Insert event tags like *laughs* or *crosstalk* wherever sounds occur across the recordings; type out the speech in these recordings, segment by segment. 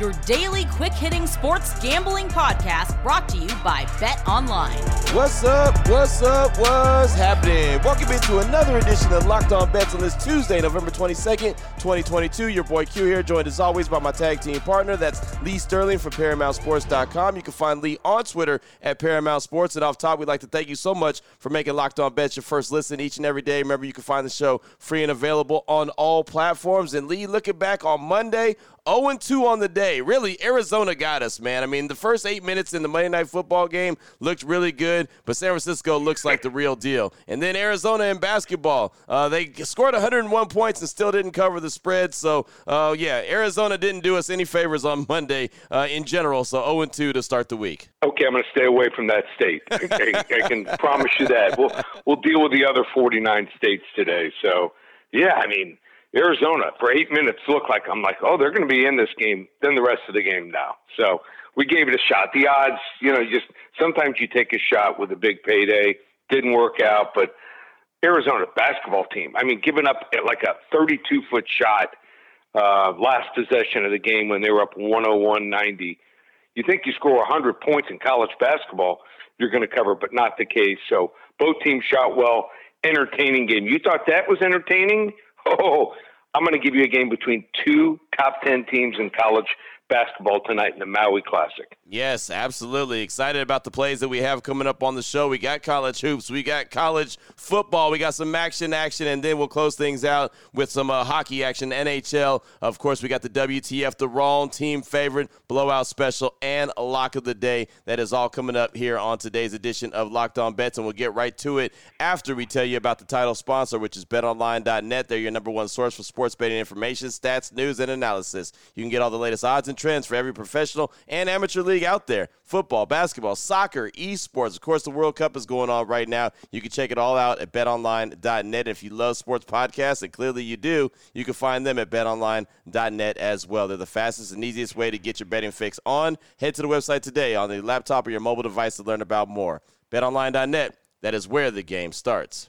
your daily quick hitting sports gambling podcast brought to you by Bet Online. What's up? What's up? What's happening? Welcome into another edition of Locked On Bets on this Tuesday, November 22nd, 2022. Your boy Q here, joined as always by my tag team partner. That's Lee Sterling from ParamountSports.com. You can find Lee on Twitter at Paramount Sports. And off top, we'd like to thank you so much for making Locked On Bets your first listen each and every day. Remember, you can find the show free and available on all platforms. And Lee, looking back on Monday, 0 2 on the day. Really, Arizona got us, man. I mean, the first eight minutes in the Monday Night Football game looked really good, but San Francisco looks like the real deal. And then Arizona in basketball, uh, they scored 101 points and still didn't cover the spread. So, uh, yeah, Arizona didn't do us any favors on Monday uh, in general. So 0 2 to start the week. Okay, I'm going to stay away from that state. I, I can promise you that. We'll, we'll deal with the other 49 states today. So, yeah, I mean, Arizona for eight minutes looked like I'm like, oh, they're going to be in this game. Then the rest of the game now. So we gave it a shot. The odds, you know, just sometimes you take a shot with a big payday. Didn't work out, but Arizona basketball team. I mean, giving up like a 32 foot shot uh, last possession of the game when they were up 101-90. You think you score 100 points in college basketball, you're going to cover, but not the case. So both teams shot well. Entertaining game. You thought that was entertaining? *laughs* Oh, I'm going to give you a game between two top 10 teams in college basketball tonight in the Maui Classic. Yes, absolutely. Excited about the plays that we have coming up on the show. We got college hoops, we got college football, we got some MACtion action, and then we'll close things out with some uh, hockey action, NHL. Of course, we got the WTF, the wrong team favorite, blowout special, and a lock of the day. That is all coming up here on today's edition of Locked On Bets, and we'll get right to it after we tell you about the title sponsor, which is betonline.net. They're your number one source for sports betting information, stats, news, and analysis. You can get all the latest odds and trends for every professional and amateur league out there football, basketball, soccer, esports. Of course, the World Cup is going on right now. You can check it all out at betonline.net. If you love sports podcasts, and clearly you do, you can find them at betonline.net as well. They're the fastest and easiest way to get your betting fix on. Head to the website today on the laptop or your mobile device to learn about more. BetOnline.net, that is where the game starts.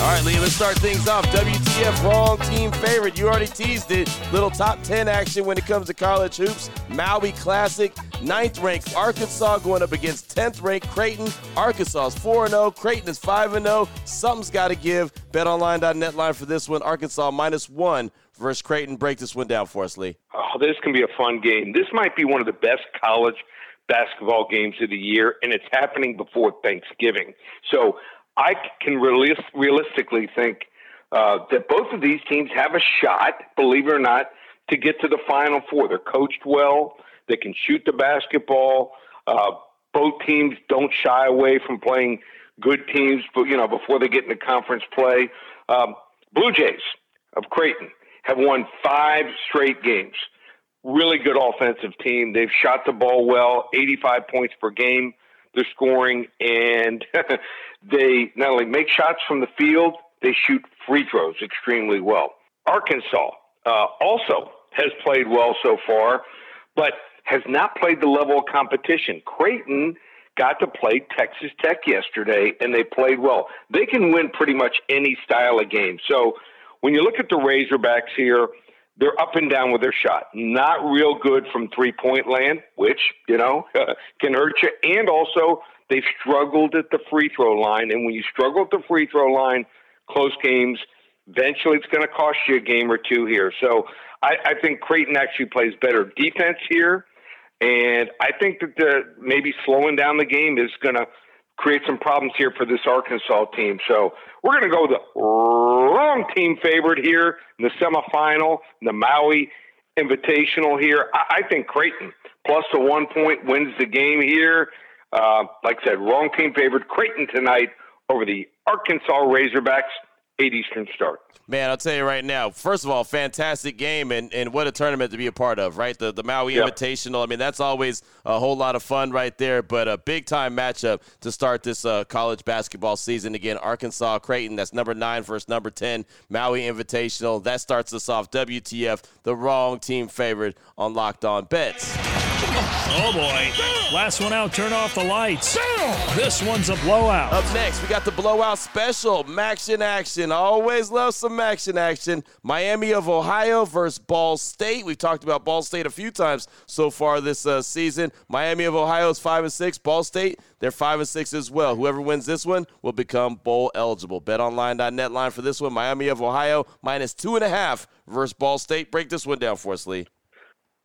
All right, Lee, let's start things off. WTF wrong team favorite. You already teased it. Little top 10 action when it comes to college hoops. Maui Classic, ninth ranked Arkansas going up against 10th ranked Creighton. Arkansas is 4 0. Creighton is 5 0. Something's got to give. BetOnline.net line for this one. Arkansas minus one versus Creighton. Break this one down for us, Lee. Oh, this can be a fun game. This might be one of the best college basketball games of the year, and it's happening before Thanksgiving. So I can realis- realistically think uh, that both of these teams have a shot, believe it or not, to get to the Final Four. They're coached well. They can shoot the basketball. Uh, both teams don't shy away from playing good teams, but you know before they get into conference play. Um, Blue Jays of Creighton have won five straight games. Really good offensive team. They've shot the ball well, 85 points per game. They're scoring, and *laughs* they not only make shots from the field, they shoot free throws extremely well. Arkansas uh, also has played well so far, but has not played the level of competition. Creighton got to play Texas Tech yesterday, and they played well. They can win pretty much any style of game. So when you look at the Razorbacks here, they're up and down with their shot. Not real good from three point land, which, you know, *laughs* can hurt you. And also, they've struggled at the free throw line. And when you struggle at the free throw line, close games, eventually it's going to cost you a game or two here. So I, I think Creighton actually plays better defense here. And I think that the maybe slowing down the game is going to create some problems here for this Arkansas team. So we're going to go the wrong team favorite here in the semifinal, the Maui Invitational here. I, I think Creighton plus the one point wins the game here. Uh, like I said, wrong team favorite. Creighton tonight over the Arkansas Razorbacks. 8 Eastern start. Man, I'll tell you right now. First of all, fantastic game, and, and what a tournament to be a part of, right? The the Maui. Invitational. I mean, that's always a whole lot of fun right there. But a big time matchup to start this uh, college basketball season. Again, Arkansas Creighton. That's number nine versus number ten. Maui Invitational. That starts us off. WTF? The wrong team favorite on Locked On Bets. Oh boy. Last one out, turn off the lights. This one's a blowout. Up next, we got the blowout special. MACtion action. Always love some MACtion action. Miami of Ohio versus Ball State. We've talked about Ball State a few times so far this uh, season. Miami of Ohio is five and six. Ball State, they're five and six as well. Whoever wins this one will become bowl eligible. BetOnline.net line for this one. Miami of Ohio minus two and a half versus Ball State. Break this one down for us, Lee.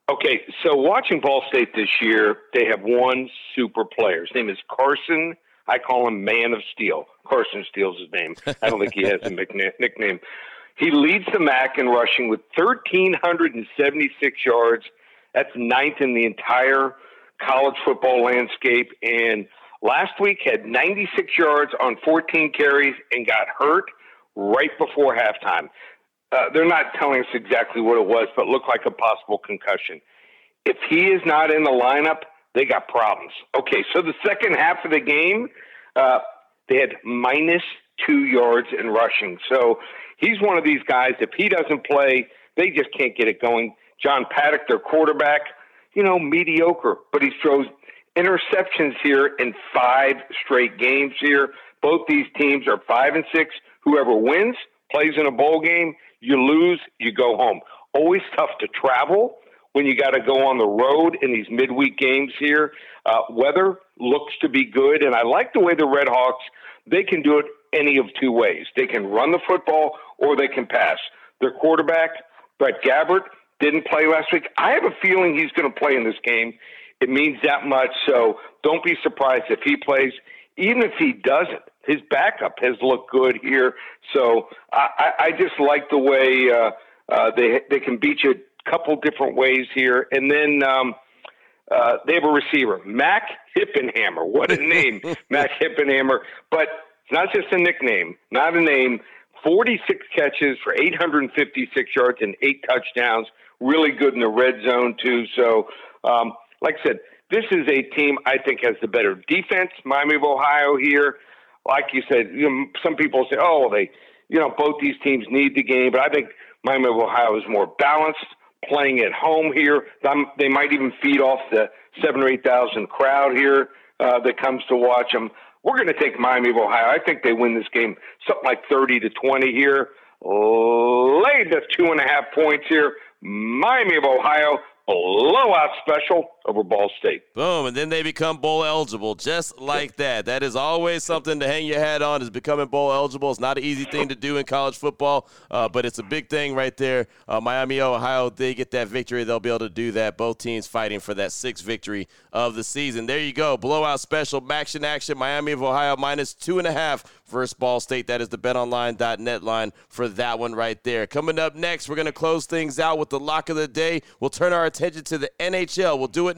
Okay, so watching Ball State this year, they have one super player. His name is Carson. I call him Man of Steel. Carson Steele's his name. I don't think he has a *laughs* nickname. He leads the MAC in rushing with 1,376 yards. That's ninth in the entire college football landscape. And last week had 96 yards on 14 carries and got hurt right before halftime. Uh, they're not telling us exactly what it was, but looked like a possible concussion. If he is not in the lineup, they got problems. Okay, so the second half of the game, uh, they had minus two yards in rushing. So he's one of these guys. If he doesn't play, they just can't get it going. John Paddock, their quarterback, you know, mediocre, but he throws interceptions here in five straight games here. Both these teams are five and six. Whoever wins plays in a bowl game. You lose, you go home. Always tough to travel when you got to go on the road in these midweek games here. Uh, weather looks to be good, and I like the way the Red Hawks they can do it any of two ways. They can run the football or they can pass. Their quarterback Brett Gabbert didn't play last week. I have a feeling he's going to play in this game. It means that much, so don't be surprised if he plays. Even if he doesn't, his backup has looked good here. So I, I just like the way uh, uh, they they can beat you a couple different ways here. And then um, uh, they have a receiver, Mac Hippenhammer. What a name, *laughs* Mac Hippenhammer! But it's not just a nickname, not a name. 46 catches for 856 yards and eight touchdowns. Really good in the red zone too. So, um, like I said, this is a team I think has the better defense. Miami of Ohio here like you said, you know, some people say, oh, they, you know, both these teams need the game, but I think Miami of Ohio is more balanced, playing at home here. They might even feed off the seven or eight thousand crowd here uh, that comes to watch them. We're going to take Miami of Ohio. I think they win this game something like thirty to twenty here. Lay the two and a half points here. Miami of Ohio blowout special over Ball State. Boom, and then they become bowl eligible just like that. That is always something to hang your hat on is becoming bowl eligible. It's not an easy thing to do in college football, uh, but it's a big thing right there. Uh, Miami, Ohio, they get that victory. They'll be able to do that. Both teams fighting for that sixth victory of the season. There you go. Blowout special, MACtion action. Miami of Ohio minus two and a half versus Ball State. That is the betonline.net line for that one right there. Coming up next, we're going to close things out with the lock of the day. We'll turn our attention to the NHL. We'll do it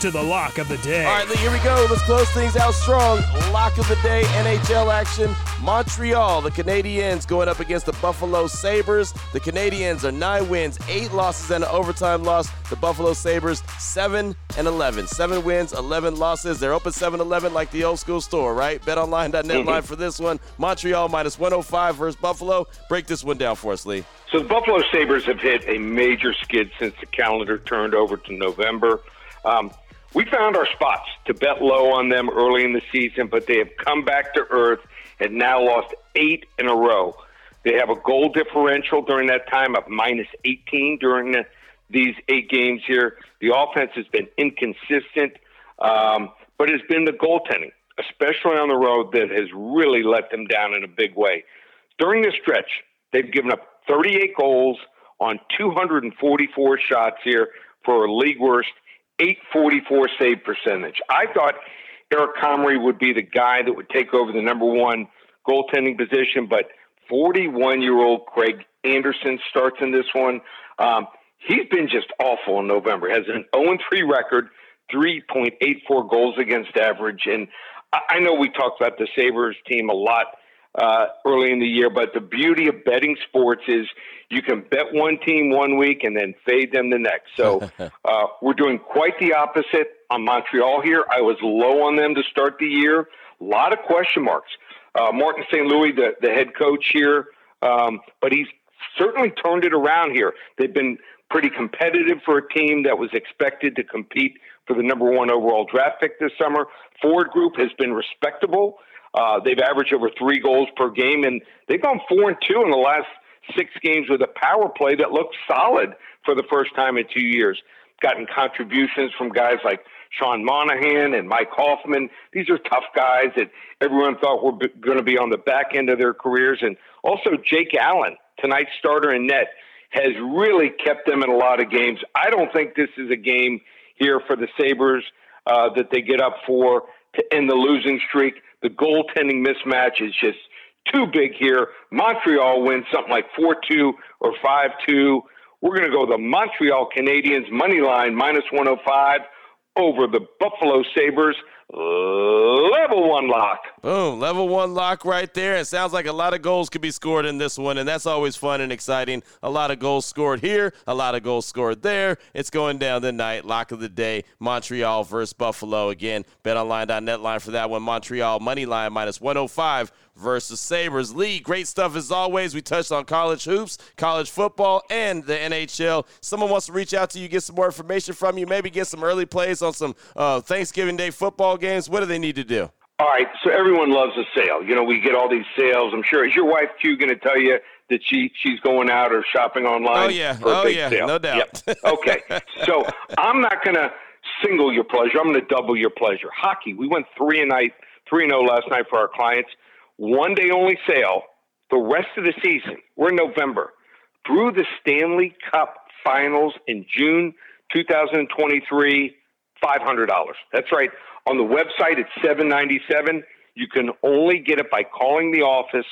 to the lock of the day. All right, Lee, here we go. Let's close things out strong. Lock of the day, NHL action. Montreal, the Canadiens going up against the Buffalo Sabres. The Canadiens are nine wins, eight losses, and an overtime loss. The Buffalo Sabres, seven and 11. Seven wins, 11 losses. They're open 7 11 like the old school store, right? BetOnline.net Mm-hmm. line for this one. Montreal minus 105 versus Buffalo. Break this one down for us, Lee. So the Buffalo Sabres have hit a major skid since the calendar turned over to November. Um, we found our spots to bet low on them early in the season, but they have come back to earth and now lost eight in a row. They have a goal differential during that time of minus 18 during the, these eight games here. The offense has been inconsistent, um, but it's been the goaltending, especially on the road, that has really let them down in a big way. During this stretch, they've given up 38 goals on 244 shots here for a league worst 844 save percentage. I thought Eric Comrie would be the guy that would take over the number one goaltending position, but 41 year old Craig Anderson starts in this one. Um, he's been just awful in November. Has an 0 3 record, 3.84 goals against average. And I, I know we talked about the Sabres team a lot uh, early in the year, but the beauty of betting sports is you can bet one team one week and then fade them the next. So *laughs* uh, we're doing quite the opposite on Montreal here. I was low on them to start the year. A lot of question marks. Uh, Martin St. Louis, the, the head coach here, um, but he's certainly turned it around here. They've been pretty competitive for a team that was expected to compete for the number one overall draft pick this summer. Ford Group has been respectable. Uh, they've averaged over three goals per game, and they've gone four and two in the last six games with a power play that looks solid for the first time in two years. Gotten contributions from guys like Sean Monahan and Mike Hoffman. These are tough guys that everyone thought were b- going to be on the back end of their careers. And also Jake Allen, tonight's starter in net, has really kept them in a lot of games. I don't think this is a game here for the Sabres uh, that they get up for to end the losing streak. The goaltending mismatch is just too big here. Montreal wins something like 4 2 or 5 2. We're going to go the Montreal Canadiens money line minus 105 over the Buffalo Sabres level one lock. Boom, level one lock right there. It sounds like a lot of goals could be scored in this one, and that's always fun and exciting. A lot of goals scored here, a lot of goals scored there. It's going down tonight. Lock of the day, Montreal versus Buffalo. Again, betonline.net line for that one. Montreal money line minus 105 versus Sabres. Lee, great stuff as always. We touched on college hoops, college football, and the NHL. Someone wants to reach out to you, get some more information from you, maybe get some early plays on some uh, Thanksgiving Day football games. What do they need to do? All right, so everyone loves a sale. You know, we get all these sales. I'm sure. Is your wife Q going to tell you that she she's going out or shopping online? Oh yeah, oh yeah, sale? no doubt. Yep. Okay, so I'm not going to single your pleasure. I'm going to double your pleasure. Hockey. We went three and night, three and zero last night for our clients. One day only sale. The rest of the season. We're in November. Through the Stanley Cup Finals in June 2023. Five hundred dollars. That's right. On the website, it's seven ninety seven. You can only get it by calling the office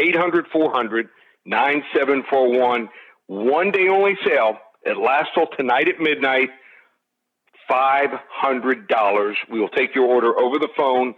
800 400 9741. One day only sale. It lasts till tonight at midnight. $500. We will take your order over the phone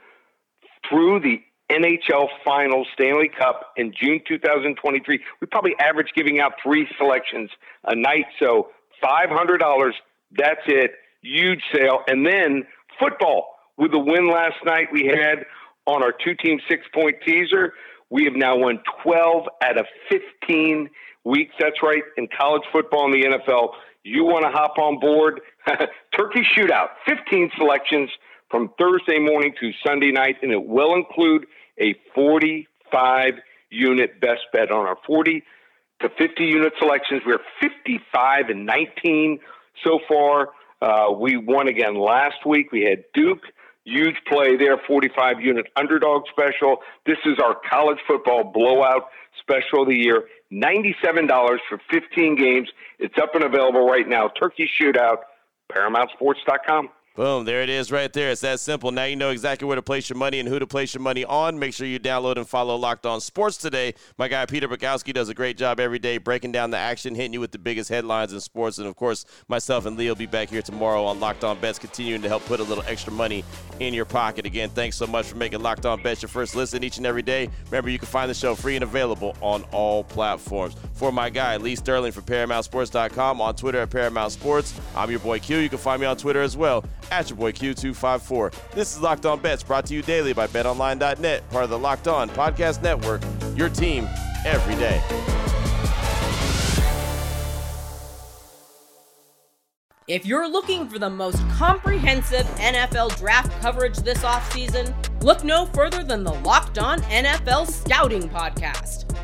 through the NHL Finals Stanley Cup in June 2023. We probably average giving out three selections a night. So $500. That's it. Huge sale. And then football. With the win last night we had on our two team six point teaser, we have now won 12 out of 15 weeks. That's right. In college football and the NFL, you want to hop on board? *laughs* Turkey Shootout, 15 selections from Thursday morning to Sunday night, and it will include a 45 unit best bet on our 40 to 50 unit selections. We're 55 and 19 so far. Uh, we won again last week. We had Duke, huge play there, 45 unit underdog special. This is our college football blowout special of the year. $97 for 15 games. It's up and available right now. Turkey Shootout, ParamountSports.com. Boom, there it is right there. It's that simple. Now you know exactly where to place your money and who to place your money on. Make sure you download and follow Locked On Sports today. My guy Peter Bukowski does a great job every day breaking down the action, hitting you with the biggest headlines in sports. And of course, myself and Lee will be back here tomorrow on Locked On Bets, continuing to help put a little extra money in your pocket. Again, thanks so much for making Locked On Bets your first listen each and every day. Remember, you can find the show free and available on all platforms. For my guy, Lee Sterling from ParamountSports.com, on Twitter at Paramount Sports. I'm your boy Q. You can find me on Twitter as well at your boy Q254. This is Locked On Bets, brought to you daily by BetOnline.net, part of the Locked On Podcast Network. Your team every day. If you're looking for the most comprehensive NFL draft coverage this offseason, look no further than the Locked On NFL Scouting Podcast.